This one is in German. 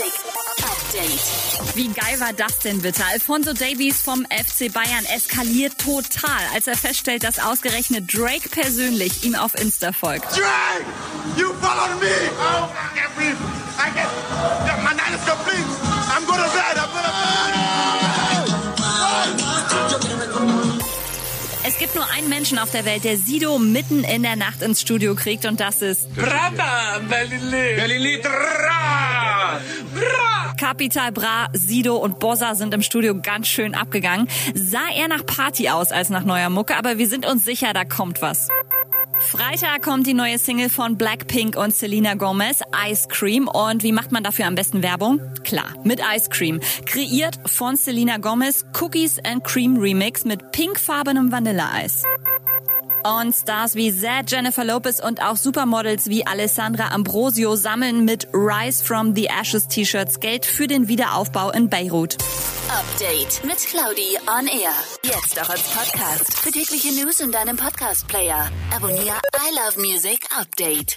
Music Update. Wie geil war das denn bitte? Alfonso Davies vom FC Bayern eskaliert total, als er feststellt, dass ausgerechnet Drake persönlich ihm auf Insta folgt. Drake, you followed me. Oh, I can't breathe. I can't. Yeah, My night is complete. I'm going to bed. I'm going to bed. Es gibt nur einen Menschen auf der Welt, der Sido mitten in der Nacht ins Studio kriegt und das ist Brata, Galilei. Galilei. Capital Bra, Sido und Bossa sind im Studio ganz schön abgegangen. Sah eher nach Party aus als nach neuer Mucke, aber wir sind uns sicher, da kommt was. Freitag kommt die neue Single von Blackpink und Selena Gomez, Ice Cream. Und wie macht man dafür am besten Werbung? Klar, mit Ice Cream. Kreiert von Selena Gomez Cookies and Cream Remix mit pinkfarbenem Vanilleeis. Und Stars wie Zed, Jennifer Lopez und auch Supermodels wie Alessandra Ambrosio sammeln mit Rise from the Ashes T-Shirts Geld für den Wiederaufbau in Beirut. Update mit Claudi on Air. Jetzt auch als Podcast. Für tägliche News in deinem Podcast-Player. Abonniere I Love Music Update.